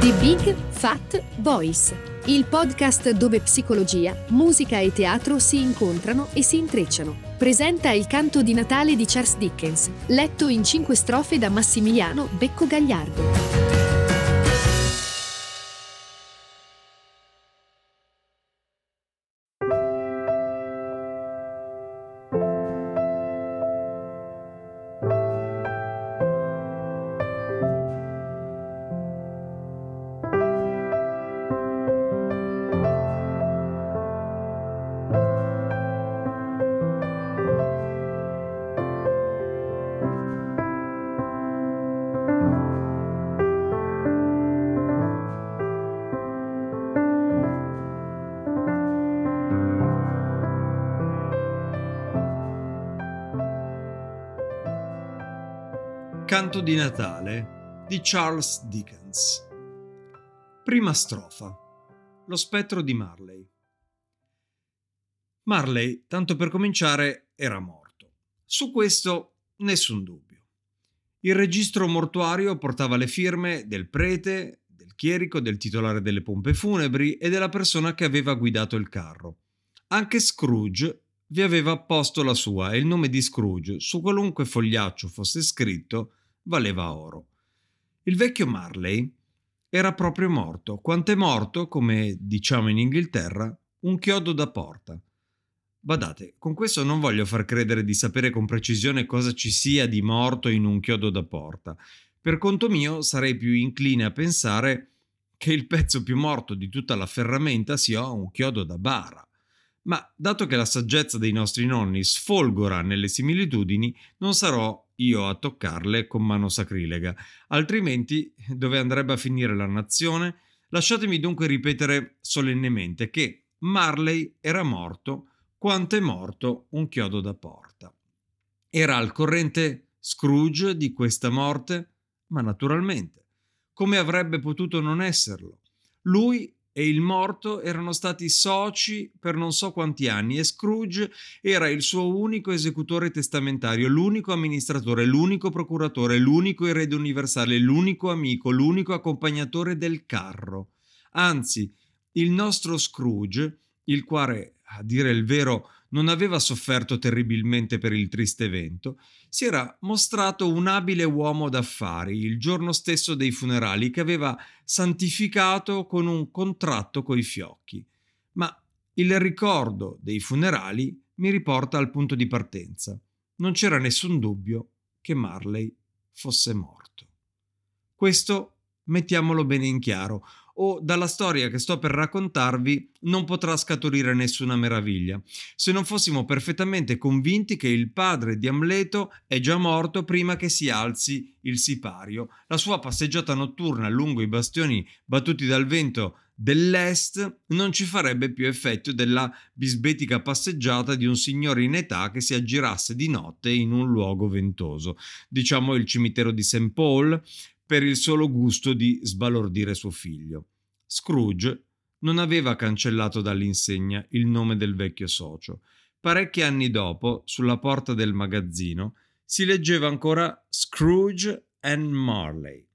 The Big Fat Voice, il podcast dove psicologia, musica e teatro si incontrano e si intrecciano. Presenta il canto di Natale di Charles Dickens, letto in cinque strofe da Massimiliano Becco Gagliardo. Canto di Natale di Charles Dickens. Prima strofa. Lo spettro di Marley. Marley, tanto per cominciare, era morto. Su questo nessun dubbio. Il registro mortuario portava le firme del prete, del chierico, del titolare delle pompe funebri e della persona che aveva guidato il carro. Anche Scrooge vi aveva apposto la sua e il nome di Scrooge su qualunque fogliaccio fosse scritto valeva oro. Il vecchio Marley era proprio morto, quanto è morto, come diciamo in Inghilterra, un chiodo da porta. Badate, con questo non voglio far credere di sapere con precisione cosa ci sia di morto in un chiodo da porta. Per conto mio sarei più incline a pensare che il pezzo più morto di tutta la ferramenta sia un chiodo da bara. Ma dato che la saggezza dei nostri nonni sfolgora nelle similitudini, non sarò io a toccarle con mano sacrilega, altrimenti dove andrebbe a finire la nazione? Lasciatemi dunque ripetere solennemente che Marley era morto quanto è morto un chiodo da porta. Era al corrente Scrooge di questa morte? Ma naturalmente. Come avrebbe potuto non esserlo? Lui e il morto erano stati soci per non so quanti anni e Scrooge era il suo unico esecutore testamentario, l'unico amministratore, l'unico procuratore, l'unico erede universale, l'unico amico, l'unico accompagnatore del carro. Anzi, il nostro Scrooge, il quale, a dire il vero, non aveva sofferto terribilmente per il triste evento, si era mostrato un abile uomo d'affari il giorno stesso dei funerali che aveva santificato con un contratto coi fiocchi. Ma il ricordo dei funerali mi riporta al punto di partenza. Non c'era nessun dubbio che Marley fosse morto. Questo mettiamolo bene in chiaro o dalla storia che sto per raccontarvi non potrà scaturire nessuna meraviglia, se non fossimo perfettamente convinti che il padre di Amleto è già morto prima che si alzi il sipario. La sua passeggiata notturna lungo i bastioni battuti dal vento dell'est non ci farebbe più effetto della bisbetica passeggiata di un signore in età che si aggirasse di notte in un luogo ventoso, diciamo il cimitero di St. Paul, per il solo gusto di sbalordire suo figlio. Scrooge non aveva cancellato dall'insegna il nome del vecchio socio. Parecchi anni dopo, sulla porta del magazzino, si leggeva ancora Scrooge and Marley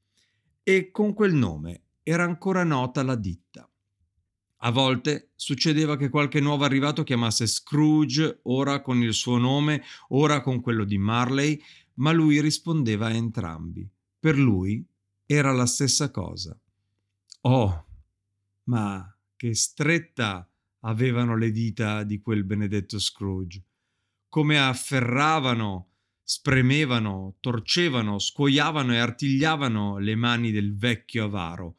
e con quel nome era ancora nota la ditta. A volte succedeva che qualche nuovo arrivato chiamasse Scrooge ora con il suo nome, ora con quello di Marley, ma lui rispondeva a entrambi. Per lui era la stessa cosa. Oh, ma che stretta avevano le dita di quel benedetto Scrooge, come afferravano, spremevano, torcevano, scuoiavano e artigliavano le mani del vecchio avaro,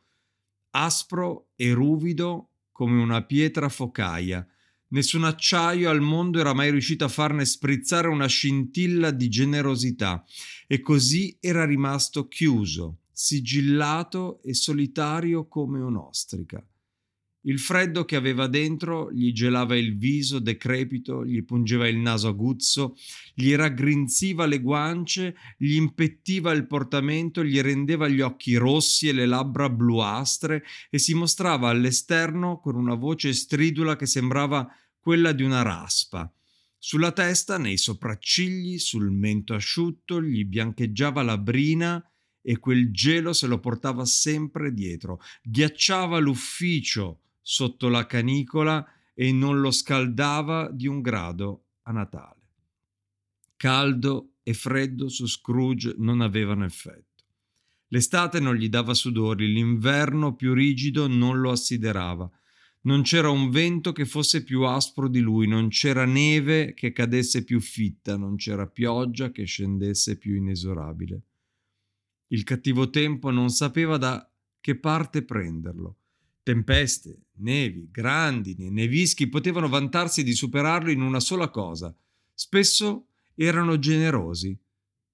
aspro e ruvido come una pietra focaia. Nessun acciaio al mondo era mai riuscito a farne sprizzare una scintilla di generosità, e così era rimasto chiuso, sigillato e solitario come un'ostrica. Il freddo che aveva dentro gli gelava il viso decrepito, gli pungeva il naso aguzzo, gli raggrinziva le guance, gli impettiva il portamento, gli rendeva gli occhi rossi e le labbra bluastre e si mostrava all'esterno con una voce stridula che sembrava quella di una raspa. Sulla testa, nei sopraccigli, sul mento asciutto, gli biancheggiava la brina e quel gelo se lo portava sempre dietro, ghiacciava l'ufficio sotto la canicola e non lo scaldava di un grado a Natale. Caldo e freddo su Scrooge non avevano effetto. L'estate non gli dava sudori, l'inverno più rigido non lo assiderava. Non c'era un vento che fosse più aspro di lui, non c'era neve che cadesse più fitta, non c'era pioggia che scendesse più inesorabile. Il cattivo tempo non sapeva da che parte prenderlo. Tempeste, nevi, grandini nevischi potevano vantarsi di superarlo in una sola cosa. Spesso erano generosi.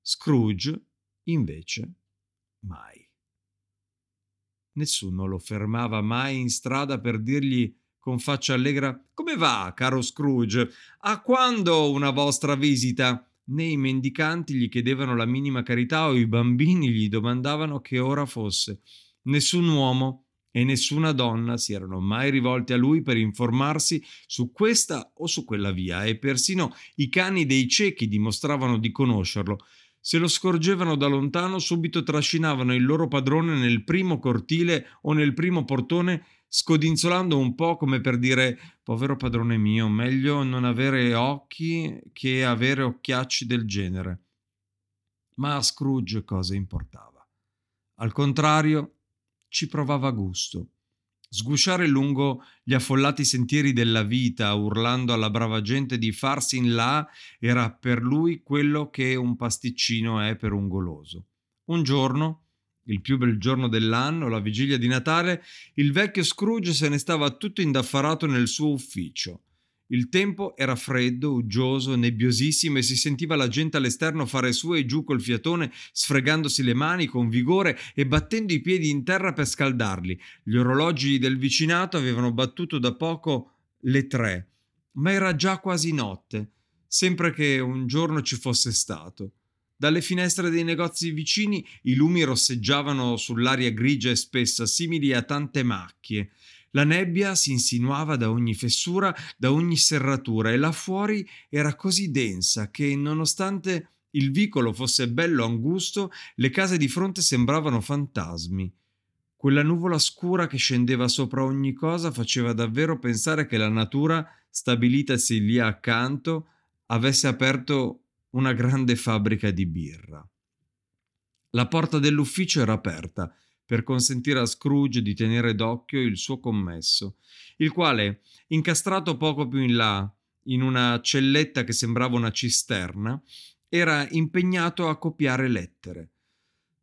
Scrooge, invece, mai. Nessuno lo fermava mai in strada per dirgli con faccia allegra Come va, caro Scrooge? A quando una vostra visita? Né i mendicanti gli chiedevano la minima carità o i bambini gli domandavano che ora fosse. Nessun uomo e nessuna donna si erano mai rivolti a lui per informarsi su questa o su quella via e persino i cani dei ciechi dimostravano di conoscerlo. Se lo scorgevano da lontano, subito trascinavano il loro padrone nel primo cortile o nel primo portone, scodinzolando un po' come per dire povero padrone mio, meglio non avere occhi che avere occhiacci del genere. Ma a Scrooge cosa importava? Al contrario, ci provava gusto sgusciare lungo gli affollati sentieri della vita, urlando alla brava gente di farsi in là, era per lui quello che un pasticcino è per un goloso. Un giorno, il più bel giorno dell'anno, la vigilia di Natale, il vecchio Scrooge se ne stava tutto indaffarato nel suo ufficio. Il tempo era freddo, uggioso, nebbiosissimo e si sentiva la gente all'esterno fare su e giù col fiatone, sfregandosi le mani con vigore e battendo i piedi in terra per scaldarli. Gli orologi del vicinato avevano battuto da poco le tre, ma era già quasi notte, sempre che un giorno ci fosse stato. Dalle finestre dei negozi vicini i lumi rosseggiavano sull'aria grigia e spessa, simili a tante macchie. La nebbia si insinuava da ogni fessura, da ogni serratura e là fuori era così densa che, nonostante il vicolo fosse bello angusto, le case di fronte sembravano fantasmi. Quella nuvola scura che scendeva sopra ogni cosa faceva davvero pensare che la natura, stabilitasi lì accanto, avesse aperto una grande fabbrica di birra. La porta dell'ufficio era aperta per consentire a Scrooge di tenere d'occhio il suo commesso, il quale, incastrato poco più in là, in una celletta che sembrava una cisterna, era impegnato a copiare lettere.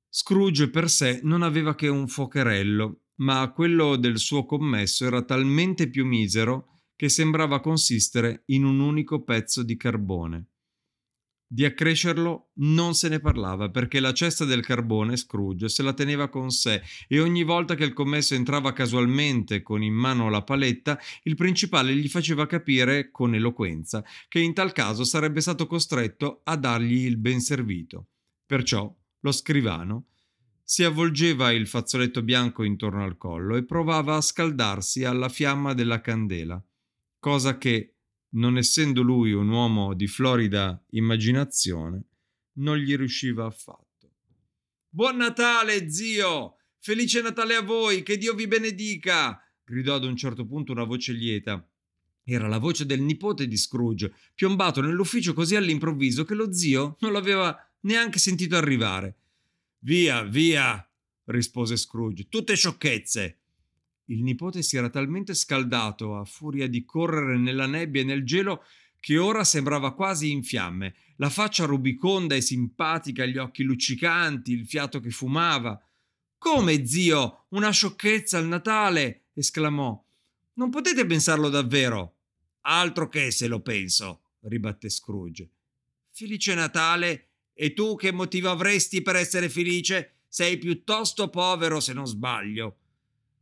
Scrooge per sé non aveva che un focherello, ma quello del suo commesso era talmente più misero che sembrava consistere in un unico pezzo di carbone. Di accrescerlo non se ne parlava perché la cesta del carbone Scrooge se la teneva con sé e ogni volta che il commesso entrava casualmente con in mano la paletta, il principale gli faceva capire con eloquenza che in tal caso sarebbe stato costretto a dargli il ben servito. Perciò lo scrivano si avvolgeva il fazzoletto bianco intorno al collo e provava a scaldarsi alla fiamma della candela, cosa che non essendo lui un uomo di florida immaginazione, non gli riusciva affatto. Buon Natale, zio! Felice Natale a voi, che Dio vi benedica! gridò ad un certo punto una voce lieta. Era la voce del nipote di Scrooge, piombato nell'ufficio così all'improvviso che lo zio non l'aveva neanche sentito arrivare. Via, via, rispose Scrooge, tutte sciocchezze. Il nipote si era talmente scaldato a furia di correre nella nebbia e nel gelo che ora sembrava quasi in fiamme, la faccia rubiconda e simpatica, gli occhi luccicanti, il fiato che fumava. Come, zio, una sciocchezza al Natale? esclamò. Non potete pensarlo davvero? Altro che se lo penso, ribatté Scrooge. Felice Natale? E tu che motivo avresti per essere felice? Sei piuttosto povero se non sbaglio.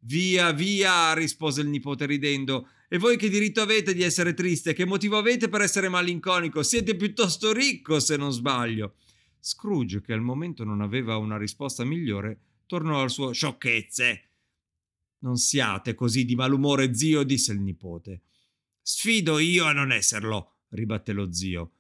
Via, via, rispose il nipote ridendo. E voi che diritto avete di essere triste? Che motivo avete per essere malinconico? Siete piuttosto ricco, se non sbaglio. Scrooge, che al momento non aveva una risposta migliore, tornò al suo sciocchezze. Non siate così di malumore, zio, disse il nipote. Sfido io a non esserlo, ribatté lo zio.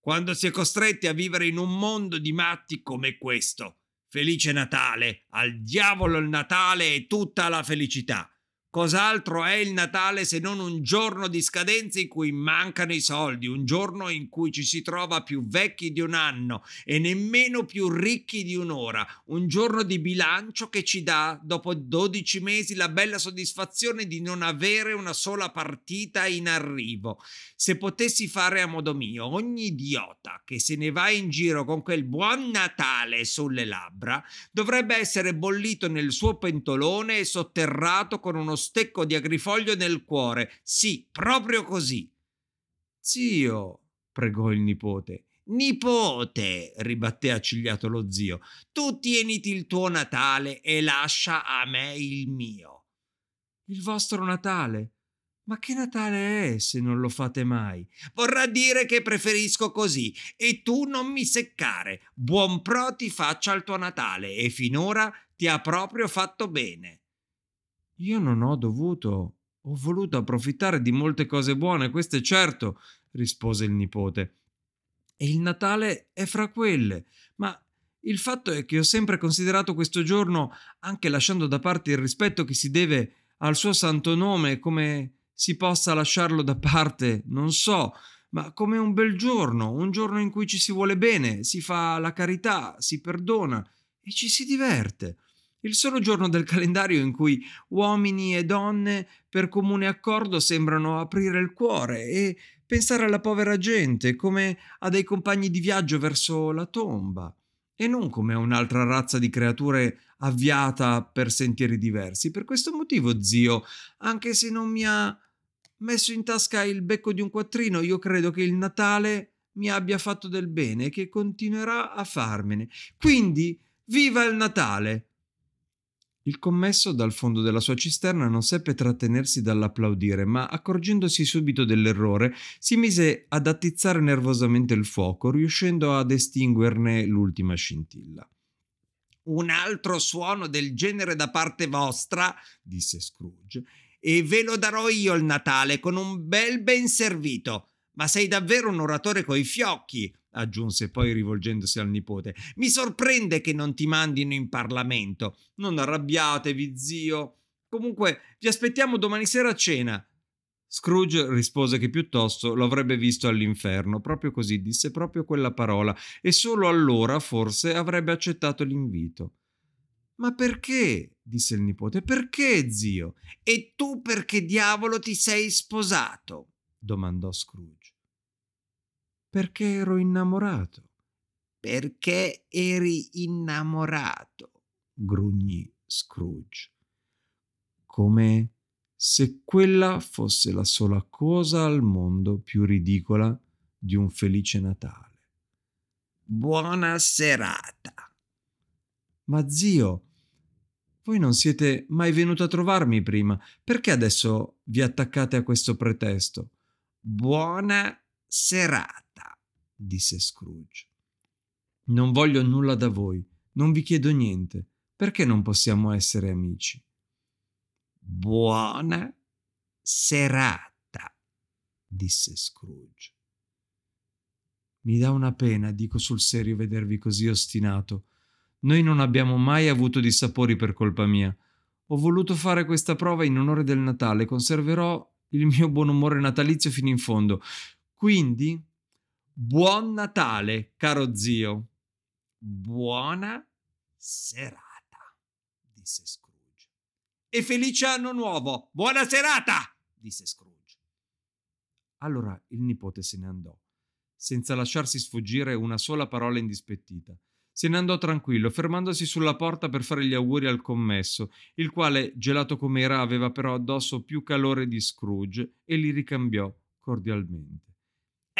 Quando si è costretti a vivere in un mondo di matti come questo. Felice Natale, al diavolo il Natale e tutta la felicità. Cos'altro è il Natale se non un giorno di scadenza in cui mancano i soldi, un giorno in cui ci si trova più vecchi di un anno e nemmeno più ricchi di un'ora, un giorno di bilancio che ci dà, dopo 12 mesi, la bella soddisfazione di non avere una sola partita in arrivo. Se potessi fare a modo mio, ogni idiota che se ne va in giro con quel buon Natale sulle labbra dovrebbe essere bollito nel suo pentolone e sotterrato con uno stecco di agrifoglio nel cuore. Sì, proprio così. Zio, pregò il nipote. Nipote, ribatté accigliato lo zio, tu tieniti il tuo Natale e lascia a me il mio. Il vostro Natale? Ma che Natale è se non lo fate mai? Vorrà dire che preferisco così e tu non mi seccare. Buon pro ti faccia il tuo Natale e finora ti ha proprio fatto bene. Io non ho dovuto, ho voluto approfittare di molte cose buone, questo è certo, rispose il nipote. E il Natale è fra quelle, ma il fatto è che ho sempre considerato questo giorno, anche lasciando da parte il rispetto che si deve al suo santo nome, come si possa lasciarlo da parte, non so, ma come un bel giorno, un giorno in cui ci si vuole bene, si fa la carità, si perdona e ci si diverte il solo giorno del calendario in cui uomini e donne per comune accordo sembrano aprire il cuore e pensare alla povera gente come a dei compagni di viaggio verso la tomba e non come a un'altra razza di creature avviata per sentieri diversi. Per questo motivo, zio, anche se non mi ha messo in tasca il becco di un quattrino, io credo che il Natale mi abbia fatto del bene e che continuerà a farmene. Quindi, viva il Natale! Il commesso dal fondo della sua cisterna non seppe trattenersi dall'applaudire, ma accorgendosi subito dell'errore, si mise ad attizzare nervosamente il fuoco, riuscendo ad estinguerne l'ultima scintilla. Un altro suono del genere da parte vostra, disse Scrooge, e ve lo darò io il Natale con un bel ben servito. Ma sei davvero un oratore coi fiocchi, aggiunse poi rivolgendosi al nipote. Mi sorprende che non ti mandino in Parlamento. Non arrabbiatevi, zio. Comunque, vi aspettiamo domani sera a cena. Scrooge rispose che piuttosto lo avrebbe visto all'inferno, proprio così disse proprio quella parola, e solo allora forse avrebbe accettato l'invito. Ma perché? disse il nipote. Perché, zio? E tu perché diavolo ti sei sposato? domandò Scrooge. Perché ero innamorato. Perché eri innamorato, grugnì Scrooge. Come se quella fosse la sola cosa al mondo più ridicola di un felice Natale. Buona serata. Ma zio, voi non siete mai venuto a trovarmi prima, perché adesso vi attaccate a questo pretesto? Buona serata disse Scrooge. Non voglio nulla da voi, non vi chiedo niente. Perché non possiamo essere amici? Buona serata, disse Scrooge. Mi dà una pena, dico sul serio, vedervi così ostinato. Noi non abbiamo mai avuto dissapori per colpa mia. Ho voluto fare questa prova in onore del Natale, conserverò il mio buon umore natalizio fino in fondo. Quindi Buon Natale, caro zio. Buona serata, disse Scrooge. E felice anno nuovo. Buona serata, disse Scrooge. Allora il nipote se ne andò, senza lasciarsi sfuggire una sola parola indispettita. Se ne andò tranquillo, fermandosi sulla porta per fare gli auguri al commesso, il quale, gelato com'era, aveva però addosso più calore di Scrooge e li ricambiò cordialmente.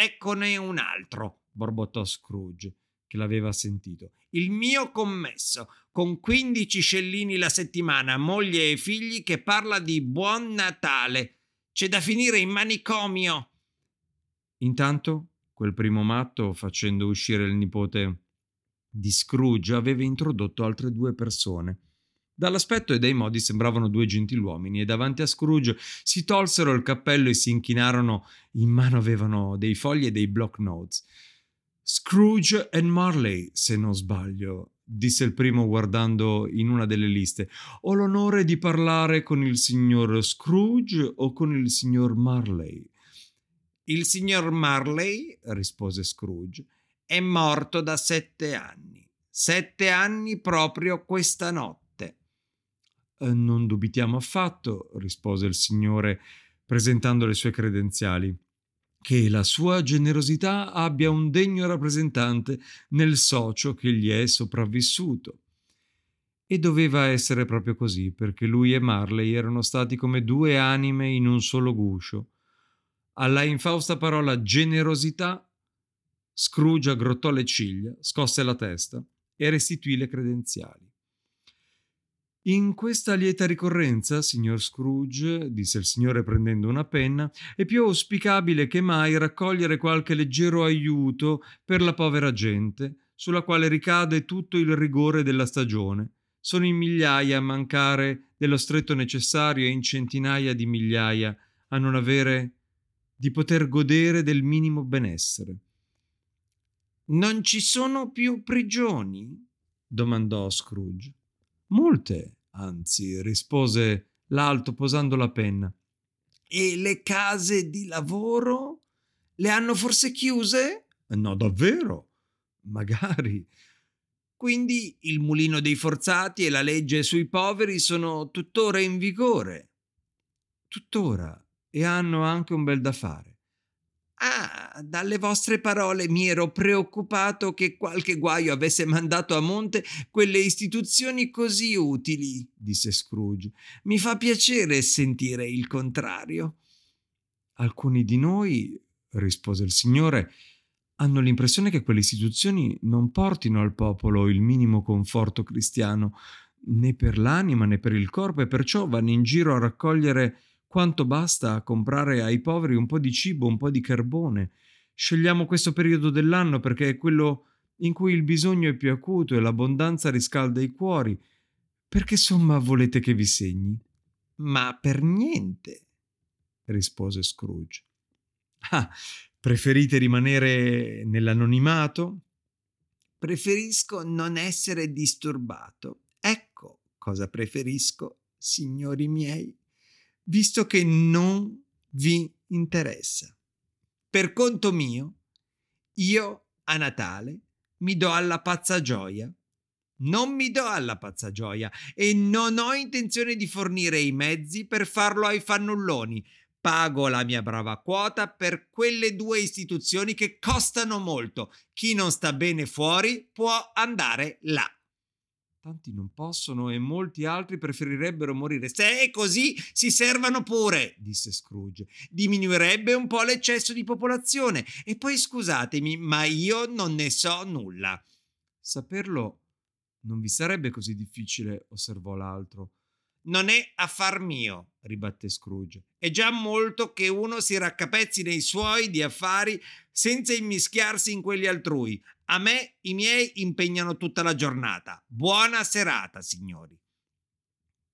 Eccone un altro, borbottò Scrooge, che l'aveva sentito. Il mio commesso, con quindici scellini la settimana, moglie e figli, che parla di buon Natale. C'è da finire in manicomio. Intanto, quel primo matto, facendo uscire il nipote di Scrooge, aveva introdotto altre due persone Dall'aspetto e dai modi sembravano due gentiluomini e davanti a Scrooge si tolsero il cappello e si inchinarono. In mano avevano dei fogli e dei block notes. Scrooge and Marley, se non sbaglio, disse il primo guardando in una delle liste. Ho l'onore di parlare con il signor Scrooge o con il signor Marley? Il signor Marley, rispose Scrooge, è morto da sette anni. Sette anni proprio questa notte. Eh, non dubitiamo affatto, rispose il signore, presentando le sue credenziali che la sua generosità abbia un degno rappresentante nel socio che gli è sopravvissuto. E doveva essere proprio così, perché lui e Marley erano stati come due anime in un solo guscio. Alla infausta parola generosità, Scrooge aggrottò le ciglia, scosse la testa e restituì le credenziali. In questa lieta ricorrenza, signor Scrooge, disse il signore prendendo una penna, è più auspicabile che mai raccogliere qualche leggero aiuto per la povera gente, sulla quale ricade tutto il rigore della stagione. Sono in migliaia a mancare dello stretto necessario e in centinaia di migliaia a non avere di poter godere del minimo benessere. Non ci sono più prigioni? domandò Scrooge. Molte, anzi, rispose l'alto posando la penna. E le case di lavoro? Le hanno forse chiuse? No, davvero? Magari. Quindi il mulino dei forzati e la legge sui poveri sono tuttora in vigore. Tuttora, e hanno anche un bel da fare. Ah, dalle vostre parole mi ero preoccupato che qualche guaio avesse mandato a monte quelle istituzioni così utili, disse Scrooge. Mi fa piacere sentire il contrario. Alcuni di noi, rispose il signore, hanno l'impressione che quelle istituzioni non portino al popolo il minimo conforto cristiano, né per l'anima né per il corpo, e perciò vanno in giro a raccogliere quanto basta a comprare ai poveri un po' di cibo, un po' di carbone. Scegliamo questo periodo dell'anno perché è quello in cui il bisogno è più acuto e l'abbondanza riscalda i cuori. Perché somma volete che vi segni? Ma per niente, rispose Scrooge. Ah, preferite rimanere nell'anonimato? Preferisco non essere disturbato. Ecco cosa preferisco, signori miei visto che non vi interessa. Per conto mio, io a Natale mi do alla pazza gioia. Non mi do alla pazza gioia e non ho intenzione di fornire i mezzi per farlo ai fannulloni. Pago la mia brava quota per quelle due istituzioni che costano molto. Chi non sta bene fuori può andare là. Tanti non possono e molti altri preferirebbero morire. Se è così, si servano pure, disse Scrooge. Diminuirebbe un po' l'eccesso di popolazione. E poi scusatemi, ma io non ne so nulla. Saperlo non vi sarebbe così difficile, osservò l'altro. Non è affar mio, ribatté Scrooge. È già molto che uno si raccapezzi nei suoi di affari senza immischiarsi in quelli altrui. A me i miei impegnano tutta la giornata. Buona serata, signori.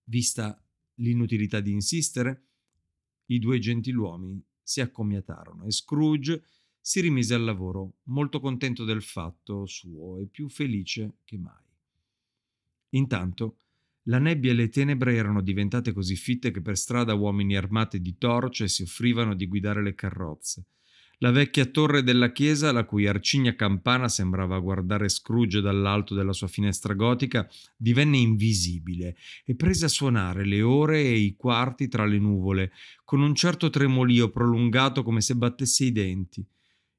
Vista l'inutilità di insistere, i due gentiluomini si accomiatarono e Scrooge si rimise al lavoro, molto contento del fatto suo e più felice che mai. Intanto la nebbia e le tenebre erano diventate così fitte che per strada uomini armati di torce si offrivano di guidare le carrozze. La vecchia torre della chiesa, la cui arcigna campana sembrava guardare Scrooge dall'alto della sua finestra gotica, divenne invisibile e prese a suonare le ore e i quarti tra le nuvole, con un certo tremolio prolungato come se battesse i denti.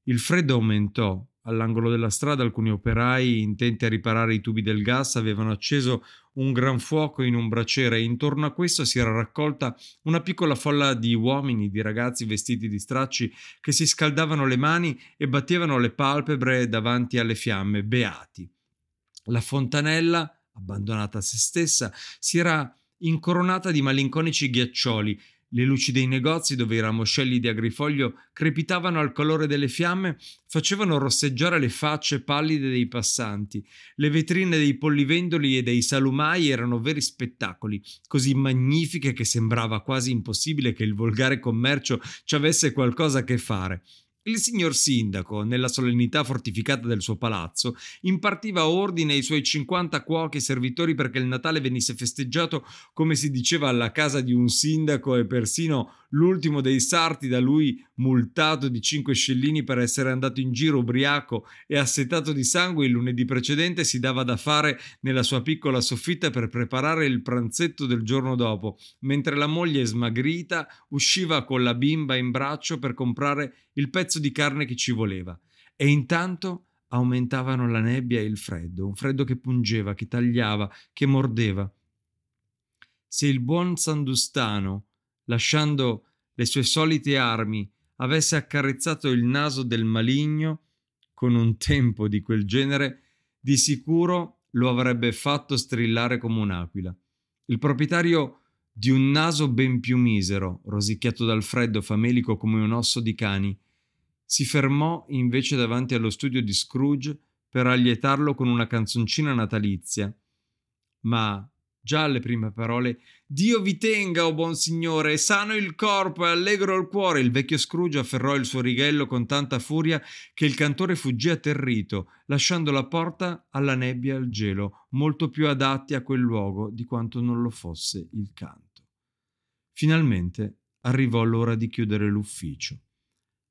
Il freddo aumentò All'angolo della strada alcuni operai, intenti a riparare i tubi del gas, avevano acceso un gran fuoco in un braciere e intorno a questo si era raccolta una piccola folla di uomini, di ragazzi vestiti di stracci che si scaldavano le mani e battevano le palpebre davanti alle fiamme, beati. La fontanella, abbandonata a se stessa, si era incoronata di malinconici ghiaccioli le luci dei negozi dove i ramoscelli di agrifoglio crepitavano al colore delle fiamme facevano rosseggiare le facce pallide dei passanti. Le vetrine dei pollivendoli e dei salumai erano veri spettacoli, così magnifiche che sembrava quasi impossibile che il volgare commercio ci avesse qualcosa a che fare. Il signor sindaco, nella solennità fortificata del suo palazzo, impartiva ordine ai suoi 50 cuochi e servitori perché il Natale venisse festeggiato come si diceva alla casa di un sindaco e persino l'ultimo dei sarti da lui multato di 5 scellini per essere andato in giro ubriaco e assetato di sangue il lunedì precedente si dava da fare nella sua piccola soffitta per preparare il pranzetto del giorno dopo, mentre la moglie smagrita usciva con la bimba in braccio per comprare il pezzo di carne che ci voleva. E intanto aumentavano la nebbia e il freddo, un freddo che pungeva, che tagliava, che mordeva. Se il buon Sandustano, lasciando le sue solite armi, avesse accarezzato il naso del maligno, con un tempo di quel genere, di sicuro lo avrebbe fatto strillare come un'aquila. Il proprietario di un naso ben più misero, rosicchiato dal freddo, famelico come un osso di cani, si fermò invece davanti allo studio di Scrooge per allietarlo con una canzoncina natalizia. Ma già alle prime parole Dio vi tenga, o oh buon signore, sano il corpo e allegro il cuore. Il vecchio Scrooge afferrò il suo righello con tanta furia che il cantore fuggì atterrito, lasciando la porta alla nebbia e al gelo, molto più adatti a quel luogo di quanto non lo fosse il canto. Finalmente arrivò l'ora di chiudere l'ufficio.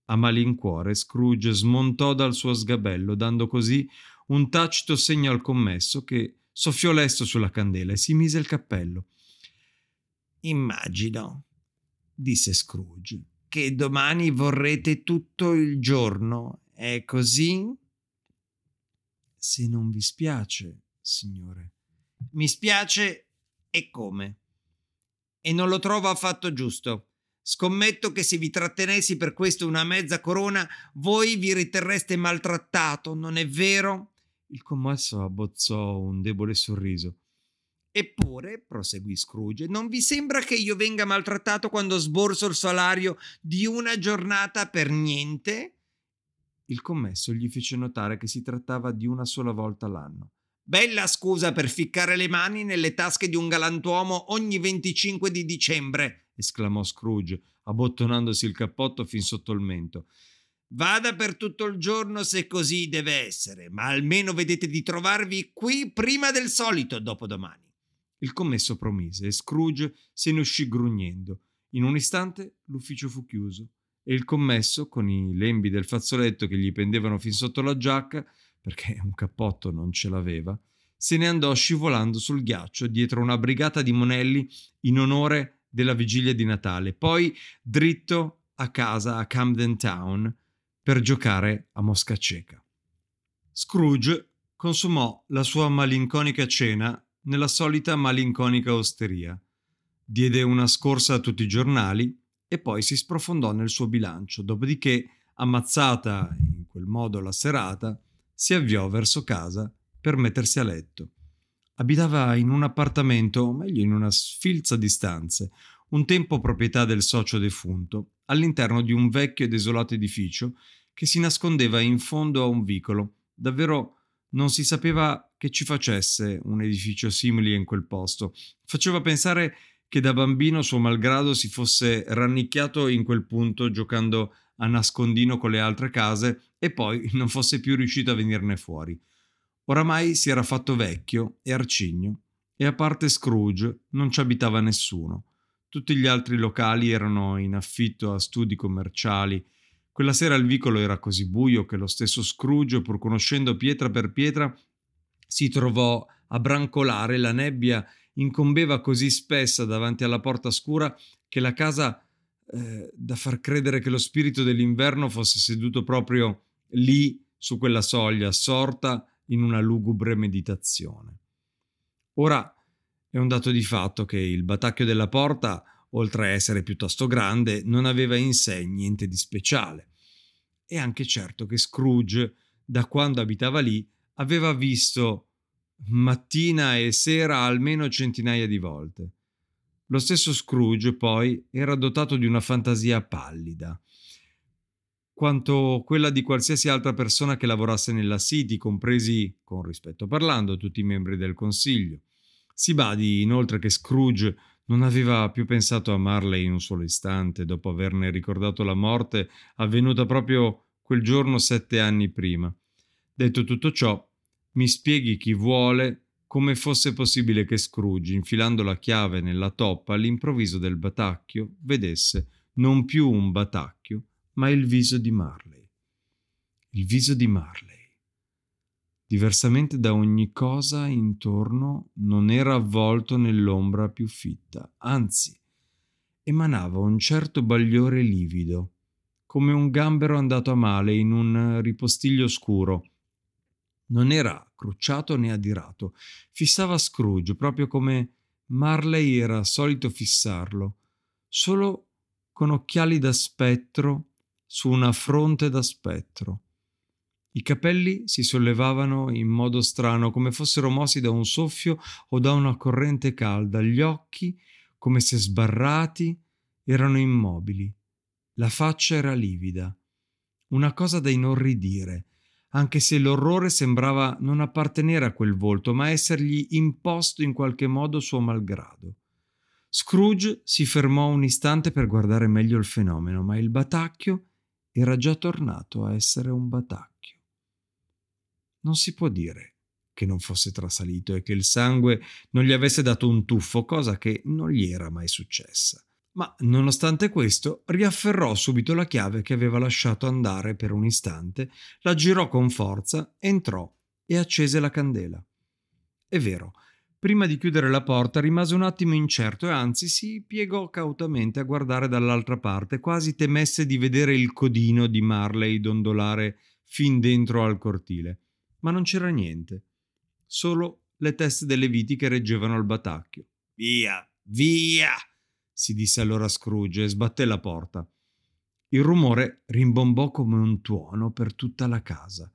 A malincuore Scrooge smontò dal suo sgabello, dando così un tacito segno al commesso che soffiò lesto sulla candela e si mise il cappello. Immagino, disse Scrooge, che domani vorrete tutto il giorno. È così? Se non vi spiace, signore. Mi spiace e come? E non lo trovo affatto giusto. Scommetto che se vi trattenessi per questo una mezza corona, voi vi riterreste maltrattato, non è vero? Il commesso abbozzò un debole sorriso. Eppure, proseguì Scrooge, non vi sembra che io venga maltrattato quando sborso il salario di una giornata per niente? Il commesso gli fece notare che si trattava di una sola volta l'anno. Bella scusa per ficcare le mani nelle tasche di un galantuomo ogni 25 di dicembre, esclamò Scrooge, abbottonandosi il cappotto fin sotto il mento. Vada per tutto il giorno se così deve essere, ma almeno vedete di trovarvi qui prima del solito dopodomani. Il commesso promise e Scrooge se ne uscì grugnendo. In un istante l'ufficio fu chiuso e il commesso, con i lembi del fazzoletto che gli pendevano fin sotto la giacca, perché un cappotto non ce l'aveva, se ne andò scivolando sul ghiaccio dietro una brigata di monelli in onore della vigilia di Natale, poi dritto a casa a Camden Town per giocare a Mosca Cieca. Scrooge consumò la sua malinconica cena nella solita malinconica osteria, diede una scorsa a tutti i giornali e poi si sprofondò nel suo bilancio, dopodiché, ammazzata in quel modo la serata, si avviò verso casa per mettersi a letto. Abitava in un appartamento, o meglio in una sfilza di stanze, un tempo proprietà del socio defunto, all'interno di un vecchio e desolato edificio che si nascondeva in fondo a un vicolo. Davvero non si sapeva che ci facesse un edificio simile in quel posto. Faceva pensare che da bambino suo malgrado si fosse rannicchiato in quel punto giocando a nascondino con le altre case e poi non fosse più riuscito a venirne fuori. Oramai si era fatto vecchio e arcigno, e a parte Scrooge non ci abitava nessuno. Tutti gli altri locali erano in affitto a studi commerciali. Quella sera il vicolo era così buio che lo stesso Scrooge, pur conoscendo pietra per pietra, si trovò a brancolare, la nebbia incombeva così spessa davanti alla porta scura che la casa eh, da far credere che lo spirito dell'inverno fosse seduto proprio lì su quella soglia, assorta in una lugubre meditazione. Ora è un dato di fatto che il batacchio della porta, oltre a essere piuttosto grande, non aveva in sé niente di speciale. È anche certo che Scrooge, da quando abitava lì, aveva visto mattina e sera almeno centinaia di volte. Lo stesso Scrooge, poi, era dotato di una fantasia pallida, quanto quella di qualsiasi altra persona che lavorasse nella City, compresi, con rispetto parlando, tutti i membri del Consiglio. Si badi inoltre che Scrooge non aveva più pensato a Marley in un solo istante, dopo averne ricordato la morte avvenuta proprio quel giorno sette anni prima. Detto tutto ciò, mi spieghi chi vuole come fosse possibile che Scrooge, infilando la chiave nella toppa all'improvviso del batacchio, vedesse non più un batacchio, ma il viso di Marley. Il viso di Marley. Diversamente da ogni cosa intorno, non era avvolto nell'ombra più fitta, anzi, emanava un certo bagliore livido, come un gambero andato a male in un ripostiglio scuro. Non era crucciato né adirato, fissava Scrooge proprio come Marley era solito fissarlo, solo con occhiali da spettro su una fronte da spettro. I capelli si sollevavano in modo strano, come fossero mossi da un soffio o da una corrente calda. Gli occhi, come se sbarrati, erano immobili. La faccia era livida. Una cosa da inorridire, anche se l'orrore sembrava non appartenere a quel volto, ma essergli imposto in qualche modo suo malgrado. Scrooge si fermò un istante per guardare meglio il fenomeno, ma il batacchio era già tornato a essere un batacchio non si può dire che non fosse trasalito e che il sangue non gli avesse dato un tuffo, cosa che non gli era mai successa. Ma nonostante questo, riafferrò subito la chiave che aveva lasciato andare per un istante, la girò con forza, entrò e accese la candela. È vero, prima di chiudere la porta rimase un attimo incerto e anzi si piegò cautamente a guardare dall'altra parte, quasi temesse di vedere il codino di Marley dondolare fin dentro al cortile ma non c'era niente, solo le teste delle viti che reggevano il batacchio. Via, via! Si disse allora Scrooge e sbatté la porta. Il rumore rimbombò come un tuono per tutta la casa.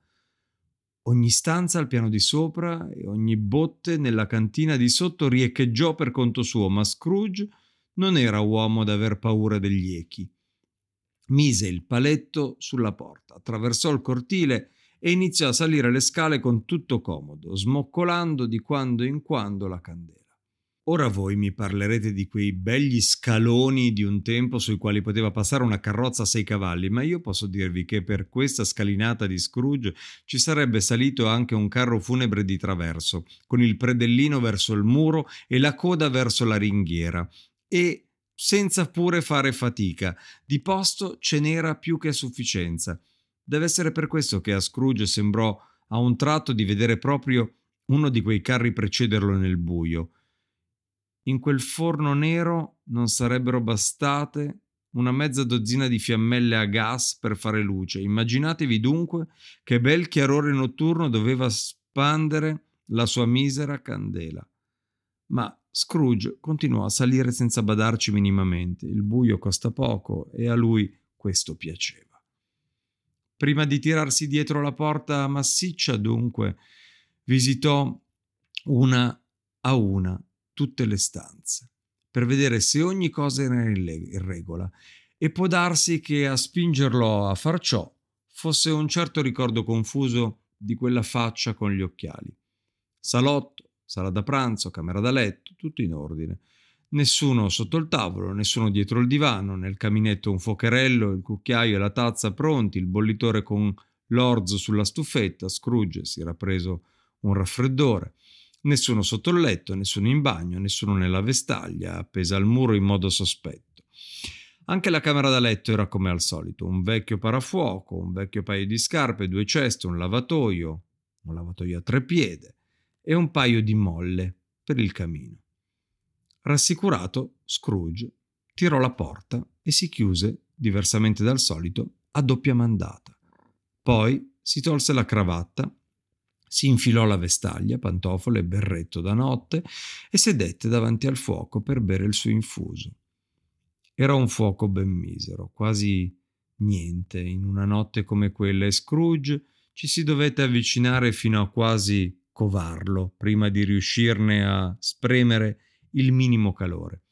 Ogni stanza al piano di sopra e ogni botte nella cantina di sotto riecheggiò per conto suo, ma Scrooge non era uomo da aver paura degli echi. Mise il paletto sulla porta, attraversò il cortile e iniziò a salire le scale con tutto comodo, smoccolando di quando in quando la candela. Ora voi mi parlerete di quei begli scaloni di un tempo sui quali poteva passare una carrozza a sei cavalli, ma io posso dirvi che per questa scalinata di Scrooge ci sarebbe salito anche un carro funebre di traverso, con il predellino verso il muro e la coda verso la ringhiera, e senza pure fare fatica. Di posto ce n'era più che a sufficienza. Deve essere per questo che a Scrooge sembrò a un tratto di vedere proprio uno di quei carri precederlo nel buio. In quel forno nero non sarebbero bastate una mezza dozzina di fiammelle a gas per fare luce. Immaginatevi dunque che bel chiarore notturno doveva spandere la sua misera candela. Ma Scrooge continuò a salire senza badarci minimamente. Il buio costa poco e a lui questo piaceva. Prima di tirarsi dietro la porta massiccia, dunque, visitò una a una tutte le stanze per vedere se ogni cosa era in regola e può darsi che a spingerlo a far ciò fosse un certo ricordo confuso di quella faccia con gli occhiali. Salotto, sala da pranzo, camera da letto, tutto in ordine. Nessuno sotto il tavolo, nessuno dietro il divano, nel caminetto un fuocherello, il cucchiaio e la tazza pronti, il bollitore con l'orzo sulla stufetta, Scrooge si era preso un raffreddore. Nessuno sotto il letto, nessuno in bagno, nessuno nella vestaglia, appesa al muro in modo sospetto. Anche la camera da letto era come al solito, un vecchio parafuoco, un vecchio paio di scarpe, due ceste, un lavatoio, un lavatoio a tre piede e un paio di molle per il camino. Rassicurato, Scrooge tirò la porta e si chiuse, diversamente dal solito, a doppia mandata. Poi si tolse la cravatta, si infilò la vestaglia, pantofole e berretto da notte e sedette davanti al fuoco per bere il suo infuso. Era un fuoco ben misero, quasi niente in una notte come quella e Scrooge ci si dovette avvicinare fino a quasi covarlo prima di riuscirne a spremere il minimo calore.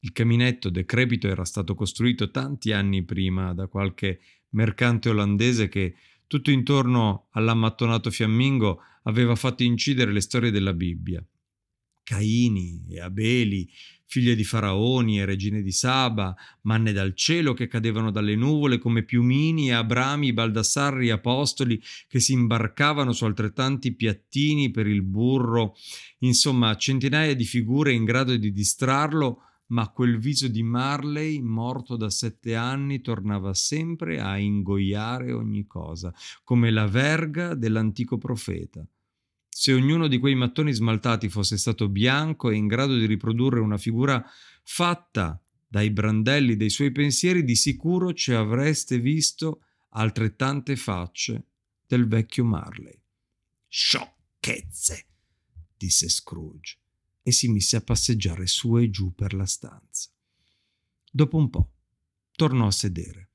Il caminetto decrepito era stato costruito tanti anni prima da qualche mercante olandese che tutto intorno all'ammattonato fiammingo aveva fatto incidere le storie della Bibbia. Caini e Abeli, figlie di faraoni e regine di Saba, manne dal cielo che cadevano dalle nuvole come piumini e Abrami, Baldassarri, apostoli che si imbarcavano su altrettanti piattini per il burro, insomma centinaia di figure in grado di distrarlo, ma quel viso di Marley, morto da sette anni, tornava sempre a ingoiare ogni cosa, come la verga dell'antico profeta. Se ognuno di quei mattoni smaltati fosse stato bianco e in grado di riprodurre una figura fatta dai brandelli dei suoi pensieri, di sicuro ci avreste visto altrettante facce del vecchio Marley. Sciocchezze, disse Scrooge e si mise a passeggiare su e giù per la stanza. Dopo un po' tornò a sedere.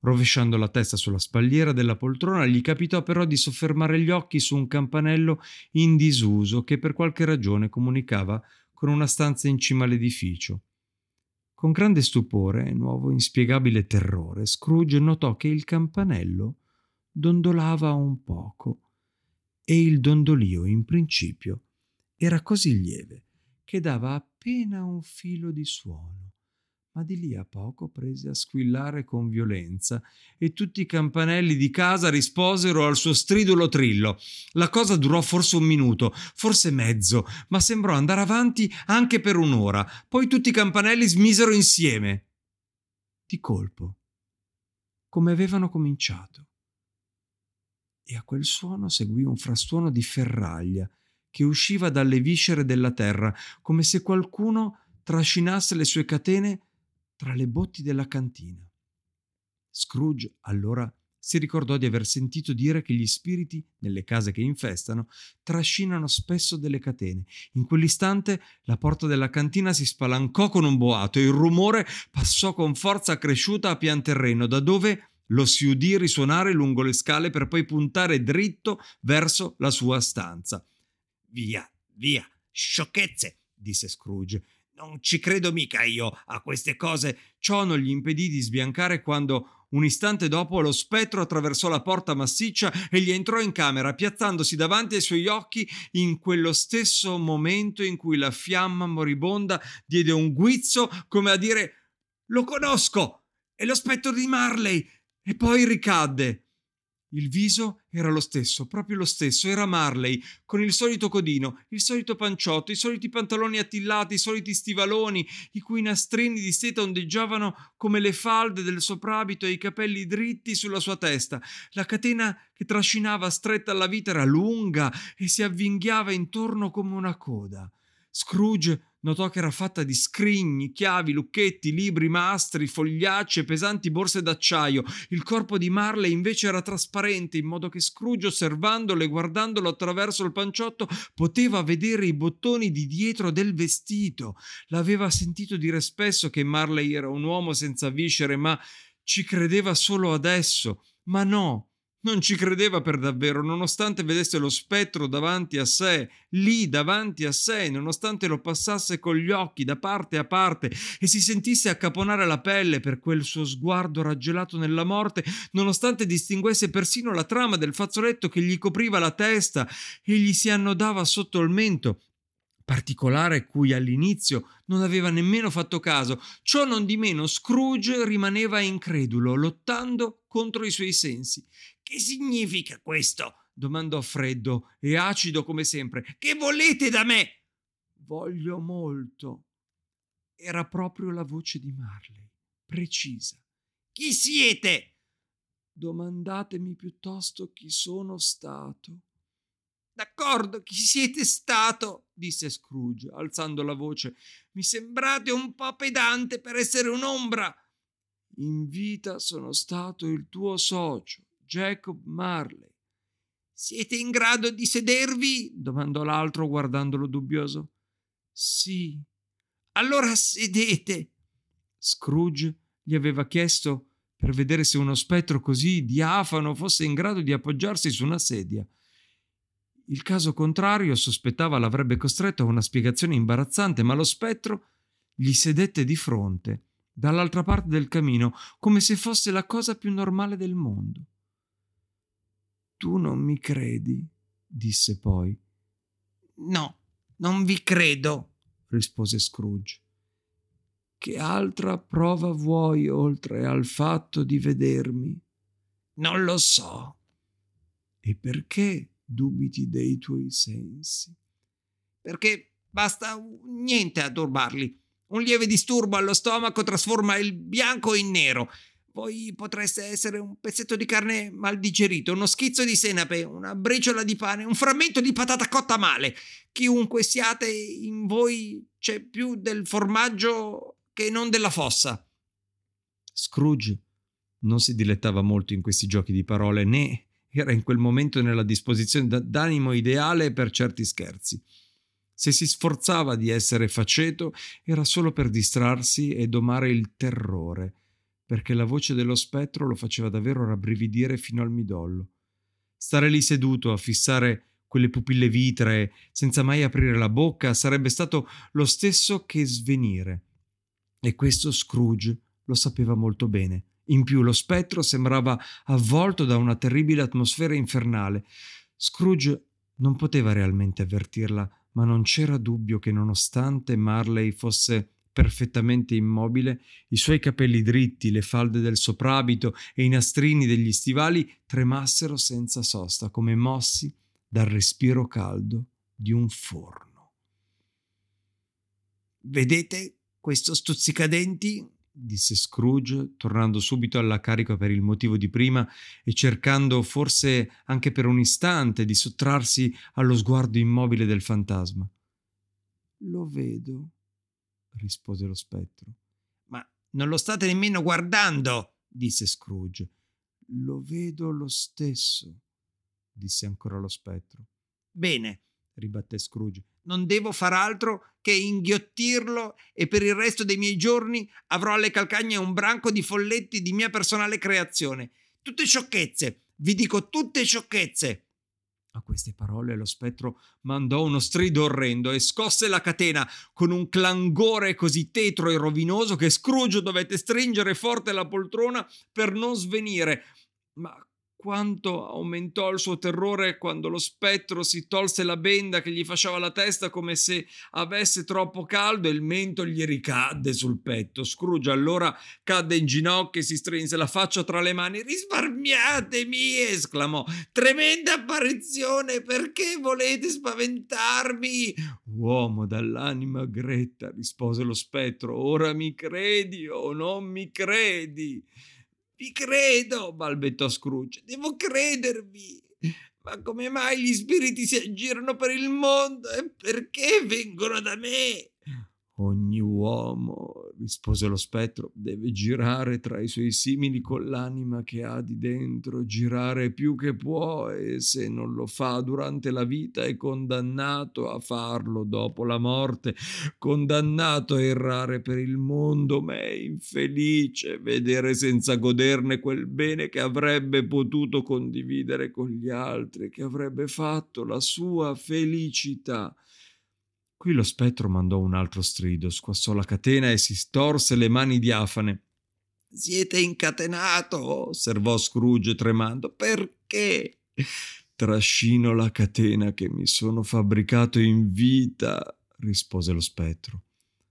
Rovesciando la testa sulla spalliera della poltrona, gli capitò però di soffermare gli occhi su un campanello in disuso che per qualche ragione comunicava con una stanza in cima all'edificio. Con grande stupore e nuovo inspiegabile terrore, Scrooge notò che il campanello dondolava un poco e il dondolio, in principio, era così lieve che dava appena un filo di suono ma di lì a poco prese a squillare con violenza e tutti i campanelli di casa risposero al suo stridulo trillo. La cosa durò forse un minuto, forse mezzo, ma sembrò andare avanti anche per un'ora. Poi tutti i campanelli smisero insieme. Di colpo, come avevano cominciato. E a quel suono seguì un frastuono di ferraglia che usciva dalle viscere della terra, come se qualcuno trascinasse le sue catene tra le botti della cantina. Scrooge allora si ricordò di aver sentito dire che gli spiriti, nelle case che infestano, trascinano spesso delle catene. In quell'istante la porta della cantina si spalancò con un boato e il rumore passò con forza cresciuta a pian terreno, da dove lo si udì risuonare lungo le scale per poi puntare dritto verso la sua stanza. Via, via, sciocchezze, disse Scrooge. Non ci credo mica io a queste cose. Ciò non gli impedì di sbiancare quando un istante dopo lo spettro attraversò la porta massiccia e gli entrò in camera, piazzandosi davanti ai suoi occhi in quello stesso momento in cui la fiamma moribonda diede un guizzo come a dire Lo conosco! È lo spettro di Marley! E poi ricadde. Il viso era lo stesso, proprio lo stesso, era Marley, con il solito codino, il solito panciotto, i soliti pantaloni attillati, i soliti stivaloni, i cui nastrini di seta ondeggiavano come le falde del soprabito e i capelli dritti sulla sua testa. La catena che trascinava stretta alla vita era lunga e si avvinghiava intorno come una coda. Scrooge notò che era fatta di scrigni, chiavi, lucchetti, libri, mastri, fogliacci e pesanti borse d'acciaio. Il corpo di Marley invece era trasparente, in modo che Scrooge, osservandolo e guardandolo attraverso il panciotto, poteva vedere i bottoni di dietro del vestito. L'aveva sentito dire spesso che Marley era un uomo senza viscere, ma ci credeva solo adesso. Ma no, non ci credeva per davvero, nonostante vedesse lo spettro davanti a sé, lì davanti a sé, nonostante lo passasse con gli occhi da parte a parte e si sentisse accaponare la pelle per quel suo sguardo raggelato nella morte, nonostante distinguesse persino la trama del fazzoletto che gli copriva la testa e gli si annodava sotto il mento particolare cui all'inizio non aveva nemmeno fatto caso. Ciò non di meno Scrooge rimaneva incredulo, lottando contro i suoi sensi. Che significa questo? domandò freddo e acido come sempre. Che volete da me? Voglio molto. Era proprio la voce di Marley, precisa. Chi siete? Domandatemi piuttosto chi sono stato. D'accordo, chi siete stato? disse Scrooge, alzando la voce. Mi sembrate un po' pedante per essere un'ombra. In vita sono stato il tuo socio, Jacob Marley. Siete in grado di sedervi? domandò l'altro guardandolo dubbioso. Sì. Allora sedete. Scrooge gli aveva chiesto per vedere se uno spettro così diafano fosse in grado di appoggiarsi su una sedia. Il caso contrario, sospettava, l'avrebbe costretto a una spiegazione imbarazzante, ma lo spettro gli sedette di fronte, dall'altra parte del camino, come se fosse la cosa più normale del mondo. Tu non mi credi? disse poi. No, Non vi credo, rispose Scrooge. Che altra prova vuoi oltre al fatto di vedermi? Non lo so. E perché dubiti dei tuoi sensi? Perché basta niente a turbarli. Un lieve disturbo allo stomaco trasforma il bianco in nero. Voi potreste essere un pezzetto di carne mal digerito, uno schizzo di senape, una briciola di pane, un frammento di patata cotta male. Chiunque siate in voi c'è più del formaggio che non della fossa. Scrooge non si dilettava molto in questi giochi di parole, né era in quel momento nella disposizione d'animo ideale per certi scherzi. Se si sforzava di essere faceto era solo per distrarsi e domare il terrore, perché la voce dello spettro lo faceva davvero rabbrividire fino al midollo. Stare lì seduto a fissare quelle pupille vitree senza mai aprire la bocca sarebbe stato lo stesso che svenire. E questo Scrooge lo sapeva molto bene. In più lo spettro sembrava avvolto da una terribile atmosfera infernale. Scrooge non poteva realmente avvertirla, ma non c'era dubbio che nonostante Marley fosse perfettamente immobile, i suoi capelli dritti, le falde del soprabito e i nastrini degli stivali tremassero senza sosta, come mossi dal respiro caldo di un forno. Vedete questo stuzzicadenti? disse Scrooge, tornando subito alla carica per il motivo di prima e cercando forse anche per un istante di sottrarsi allo sguardo immobile del fantasma. Lo vedo, rispose lo spettro. Ma non lo state nemmeno guardando, disse Scrooge. Lo vedo lo stesso, disse ancora lo spettro. Bene, ribatté Scrooge. Non devo far altro che inghiottirlo e per il resto dei miei giorni avrò alle calcagne un branco di folletti di mia personale creazione. Tutte sciocchezze, vi dico tutte sciocchezze. A queste parole lo spettro mandò uno strido orrendo e scosse la catena con un clangore così tetro e rovinoso che Scrooge dovette stringere forte la poltrona per non svenire. Ma quanto aumentò il suo terrore quando lo spettro si tolse la benda che gli fasciava la testa come se avesse troppo caldo e il mento gli ricadde sul petto. Scrooge allora cadde in ginocchio e si strinse la faccia tra le mani. Risparmiatemi! esclamò. Tremenda apparizione! Perché volete spaventarmi? Uomo dall'anima gretta, rispose lo spettro. Ora mi credi o non mi credi? Vi credo, balbettò Scrooge. Devo credervi. Ma come mai gli spiriti si aggirano per il mondo e perché vengono da me? Ogni uomo, rispose lo spettro, deve girare tra i suoi simili con l'anima che ha di dentro, girare più che può e se non lo fa durante la vita è condannato a farlo dopo la morte, condannato a errare per il mondo, ma è infelice vedere senza goderne quel bene che avrebbe potuto condividere con gli altri, che avrebbe fatto la sua felicità. Qui lo spettro mandò un altro strido, squassò la catena e si storse le mani diafane. Siete incatenato, osservò Scrooge tremando. Perché? Trascino la catena che mi sono fabbricato in vita, rispose lo spettro.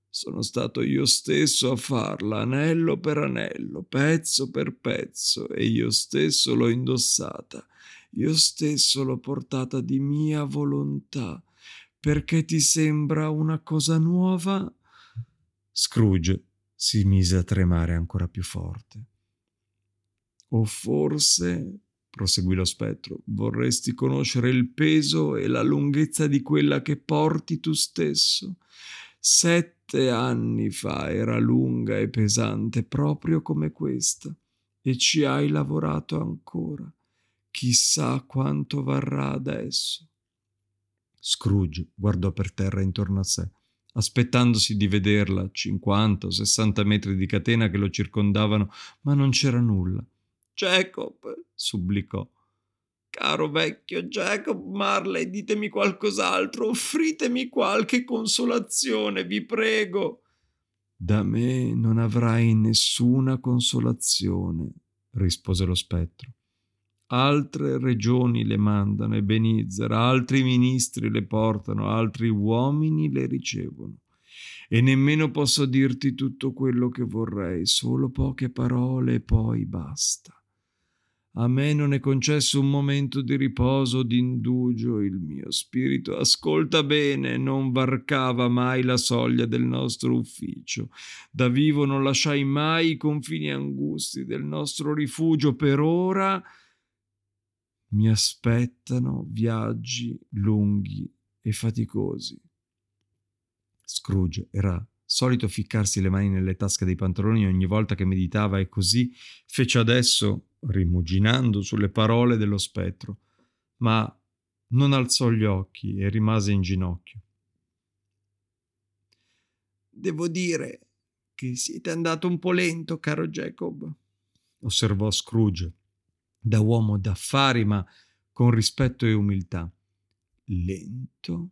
Sono stato io stesso a farla, anello per anello, pezzo per pezzo, e io stesso l'ho indossata, io stesso l'ho portata di mia volontà perché ti sembra una cosa nuova? Scrooge si mise a tremare ancora più forte. O forse, proseguì lo spettro, vorresti conoscere il peso e la lunghezza di quella che porti tu stesso? Sette anni fa era lunga e pesante proprio come questa, e ci hai lavorato ancora. Chissà quanto varrà adesso. Scrooge guardò per terra intorno a sé, aspettandosi di vederla a 50 o 60 metri di catena che lo circondavano, ma non c'era nulla. Jacob, supplicò. Caro vecchio Jacob Marley, ditemi qualcos'altro, offritemi qualche consolazione, vi prego. Da me non avrai nessuna consolazione, rispose lo spettro. Altre regioni le mandano Ebenezer, altri ministri le portano, altri uomini le ricevono. E nemmeno posso dirti tutto quello che vorrei, solo poche parole e poi basta. A me non è concesso un momento di riposo, di indugio, il mio spirito ascolta bene, non varcava mai la soglia del nostro ufficio. Da vivo non lasciai mai i confini angusti del nostro rifugio. Per ora mi aspettano viaggi lunghi e faticosi. Scrooge era solito ficcarsi le mani nelle tasche dei pantaloni ogni volta che meditava e così fece adesso, rimuginando sulle parole dello spettro, ma non alzò gli occhi e rimase in ginocchio. Devo dire che siete andato un po' lento, caro Jacob, osservò Scrooge, da uomo d'affari, ma con rispetto e umiltà. Lento?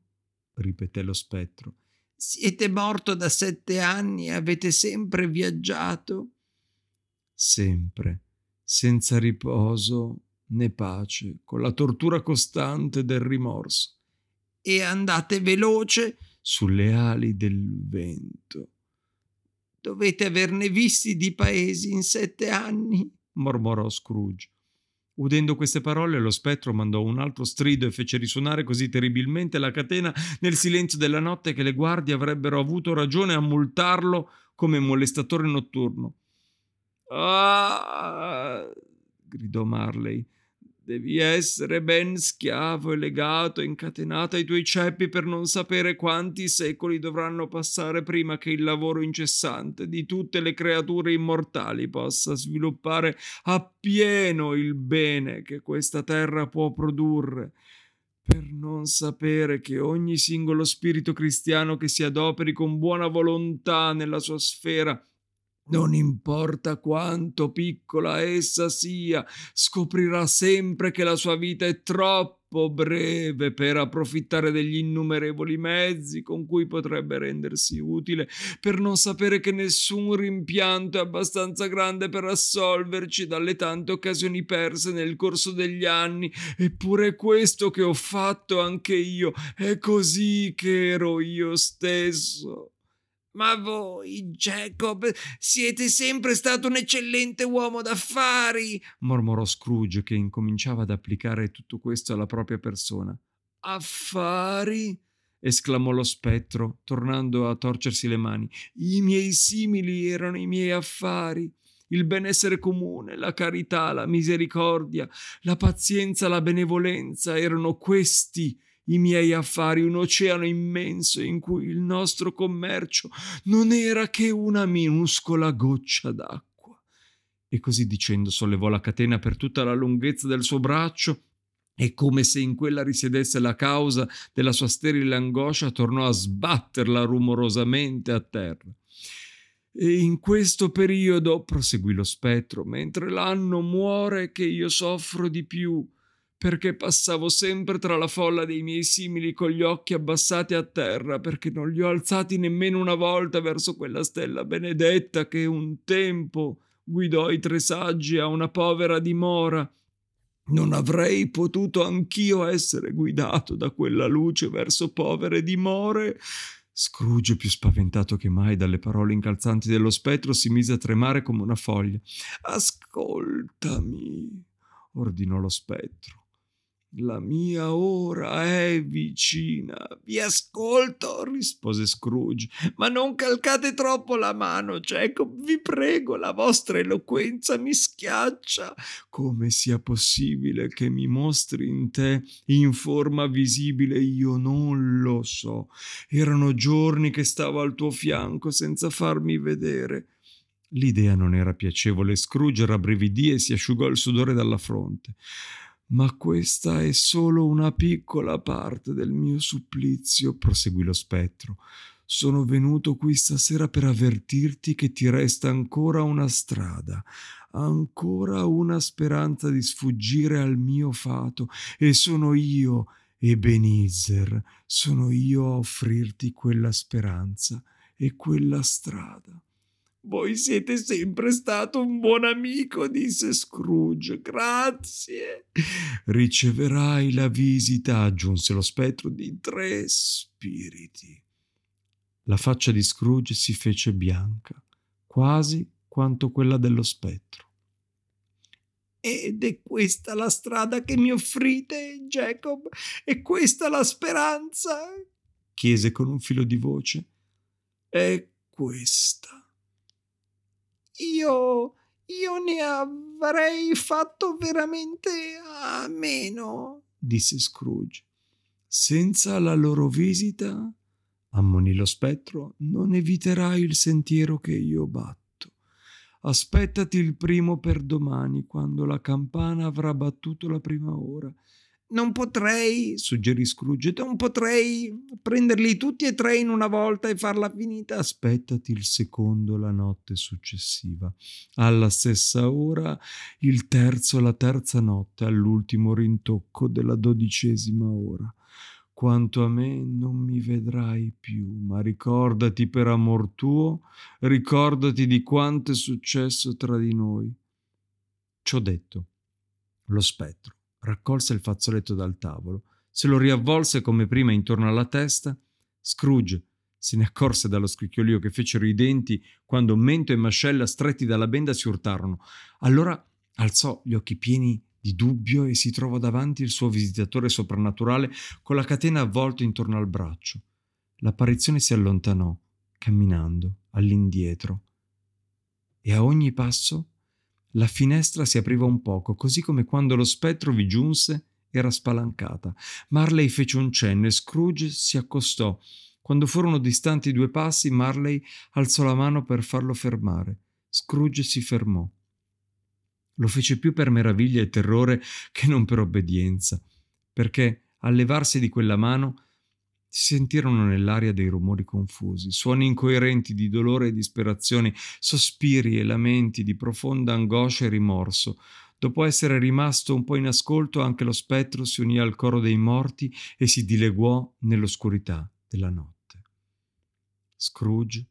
ripeté lo spettro. Siete morto da sette anni e avete sempre viaggiato? Sempre, senza riposo né pace, con la tortura costante del rimorso. E andate veloce sulle ali del vento. Dovete averne visti di paesi in sette anni, mormorò Scrooge. Udendo queste parole, lo spettro mandò un altro strido e fece risuonare così terribilmente la catena nel silenzio della notte che le guardie avrebbero avuto ragione a multarlo come molestatore notturno. Ah! gridò Marley. Devi essere ben schiavo e legato incatenato ai tuoi ceppi per non sapere quanti secoli dovranno passare prima che il lavoro incessante di tutte le creature immortali possa sviluppare appieno il bene che questa terra può produrre. Per non sapere che ogni singolo spirito cristiano che si adoperi con buona volontà nella sua sfera non importa quanto piccola essa sia, scoprirà sempre che la sua vita è troppo breve per approfittare degli innumerevoli mezzi con cui potrebbe rendersi utile, per non sapere che nessun rimpianto è abbastanza grande per assolverci dalle tante occasioni perse nel corso degli anni. Eppure questo che ho fatto anche io, è così che ero io stesso. Ma voi, Jacob, siete sempre stato un eccellente uomo d'affari, mormorò Scrooge, che incominciava ad applicare tutto questo alla propria persona. Affari? esclamò lo spettro, tornando a torcersi le mani. I miei simili erano i miei affari. Il benessere comune, la carità, la misericordia, la pazienza, la benevolenza erano questi i miei affari, un oceano immenso in cui il nostro commercio non era che una minuscola goccia d'acqua. E così dicendo sollevò la catena per tutta la lunghezza del suo braccio e come se in quella risiedesse la causa della sua sterile angoscia, tornò a sbatterla rumorosamente a terra. E in questo periodo, proseguì lo spettro, mentre l'anno muore che io soffro di più, perché passavo sempre tra la folla dei miei simili con gli occhi abbassati a terra, perché non li ho alzati nemmeno una volta verso quella stella benedetta che un tempo guidò i tre saggi a una povera dimora. Non avrei potuto anch'io essere guidato da quella luce verso povere dimore? Scrooge, più spaventato che mai dalle parole incalzanti dello spettro, si mise a tremare come una foglia. Ascoltami, ordinò lo spettro. La mia ora è vicina. Vi ascolto, rispose Scrooge, ma non calcate troppo la mano, Jacob, vi prego, la vostra eloquenza mi schiaccia. Come sia possibile che mi mostri in te in forma visibile, io non lo so. Erano giorni che stavo al tuo fianco senza farmi vedere. L'idea non era piacevole. Scrooge rabbrividì e si asciugò il sudore dalla fronte. Ma questa è solo una piccola parte del mio supplizio, proseguì lo spettro. Sono venuto qui stasera per avvertirti che ti resta ancora una strada, ancora una speranza di sfuggire al mio fato, e sono io, Ebenezer, sono io a offrirti quella speranza e quella strada. Voi siete sempre stato un buon amico, disse Scrooge. Grazie. Riceverai la visita, aggiunse lo spettro, di tre spiriti. La faccia di Scrooge si fece bianca, quasi quanto quella dello spettro. Ed è questa la strada che mi offrite, Jacob? È questa la speranza? chiese con un filo di voce. È questa. Io. io ne avrei fatto veramente a meno, disse Scrooge. Senza la loro visita, ammonì lo spettro, non eviterai il sentiero che io batto. Aspettati il primo per domani, quando la campana avrà battuto la prima ora. Non potrei, suggerì Scrooge, non potrei prenderli tutti e tre in una volta e farla finita. Aspettati il secondo la notte successiva. Alla stessa ora, il terzo la terza notte, all'ultimo rintocco della dodicesima ora. Quanto a me non mi vedrai più, ma ricordati per amor tuo, ricordati di quanto è successo tra di noi. Ciò detto, lo spettro raccolse il fazzoletto dal tavolo, se lo riavvolse come prima intorno alla testa. Scrooge se ne accorse dallo scricchiolio che fecero i denti quando mento e mascella stretti dalla benda si urtarono. Allora alzò gli occhi pieni di dubbio e si trovò davanti il suo visitatore soprannaturale con la catena avvolta intorno al braccio. L'apparizione si allontanò, camminando all'indietro, e a ogni passo la finestra si apriva un poco, così come quando lo spettro vi giunse era spalancata. Marley fece un cenno e Scrooge si accostò. Quando furono distanti due passi, Marley alzò la mano per farlo fermare. Scrooge si fermò. Lo fece più per meraviglia e terrore che non per obbedienza, perché al levarsi di quella mano si sentirono nell'aria dei rumori confusi, suoni incoerenti di dolore e disperazione, sospiri e lamenti di profonda angoscia e rimorso. Dopo essere rimasto un po' in ascolto, anche lo spettro si unì al coro dei morti e si dileguò nell'oscurità della notte. Scrooge,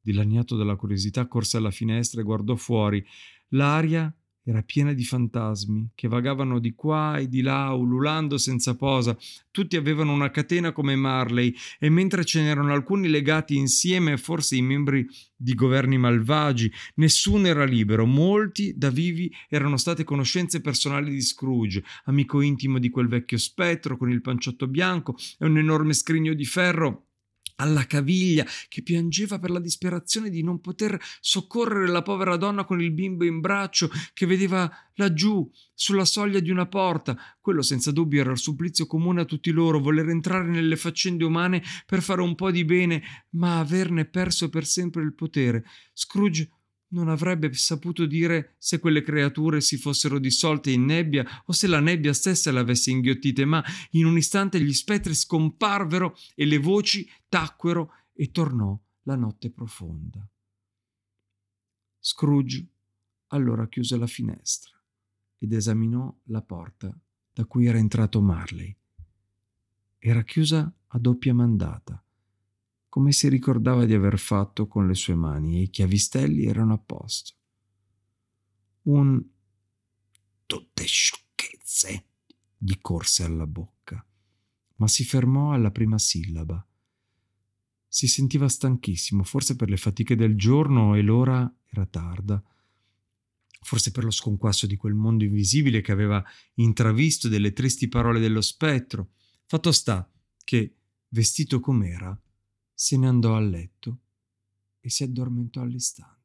dilaniato dalla curiosità, corse alla finestra e guardò fuori. L'aria era piena di fantasmi che vagavano di qua e di là, ululando senza posa. Tutti avevano una catena come Marley e mentre ce n'erano alcuni legati insieme, forse i membri di governi malvagi, nessuno era libero. Molti da vivi erano state conoscenze personali di Scrooge, amico intimo di quel vecchio spettro con il panciotto bianco e un enorme scrigno di ferro alla caviglia, che piangeva per la disperazione di non poter soccorrere la povera donna con il bimbo in braccio, che vedeva laggiù, sulla soglia di una porta. Quello senza dubbio era il supplizio comune a tutti loro, voler entrare nelle faccende umane per fare un po' di bene, ma averne perso per sempre il potere. Scrooge non avrebbe saputo dire se quelle creature si fossero dissolte in nebbia o se la nebbia stessa le avesse inghiottite, ma in un istante gli spettri scomparvero e le voci tacquero e tornò la notte profonda. Scrooge allora chiuse la finestra ed esaminò la porta da cui era entrato Marley. Era chiusa a doppia mandata come si ricordava di aver fatto con le sue mani e i chiavistelli erano a posto. Un tutte sciocchezze gli corse alla bocca, ma si fermò alla prima sillaba. Si sentiva stanchissimo, forse per le fatiche del giorno e l'ora era tarda, forse per lo sconquasso di quel mondo invisibile che aveva intravisto delle tristi parole dello spettro. Fatto sta che, vestito com'era, se ne andò a letto e si addormentò all'istante.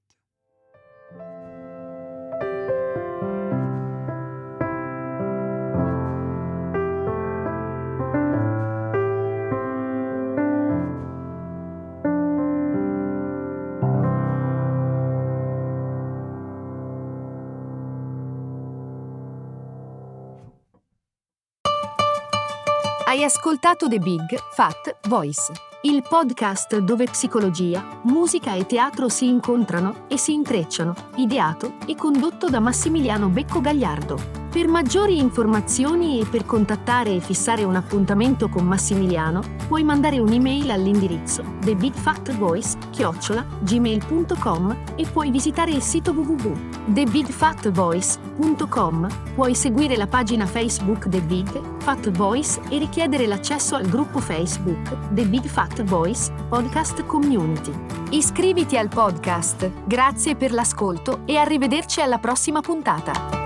Hai ascoltato The Big Fat Voice il podcast dove psicologia, musica e teatro si incontrano e si intrecciano, ideato e condotto da Massimiliano Becco Gagliardo. Per maggiori informazioni e per contattare e fissare un appuntamento con Massimiliano, puoi mandare un'email all'indirizzo thebigfatvoice@gmail.com e puoi visitare il sito www.thebigfatvoice.com. Puoi seguire la pagina Facebook The Big Fat Voice e richiedere l'accesso al gruppo Facebook The Big Fat Voice Podcast Community. Iscriviti al podcast. Grazie per l'ascolto e arrivederci alla prossima puntata.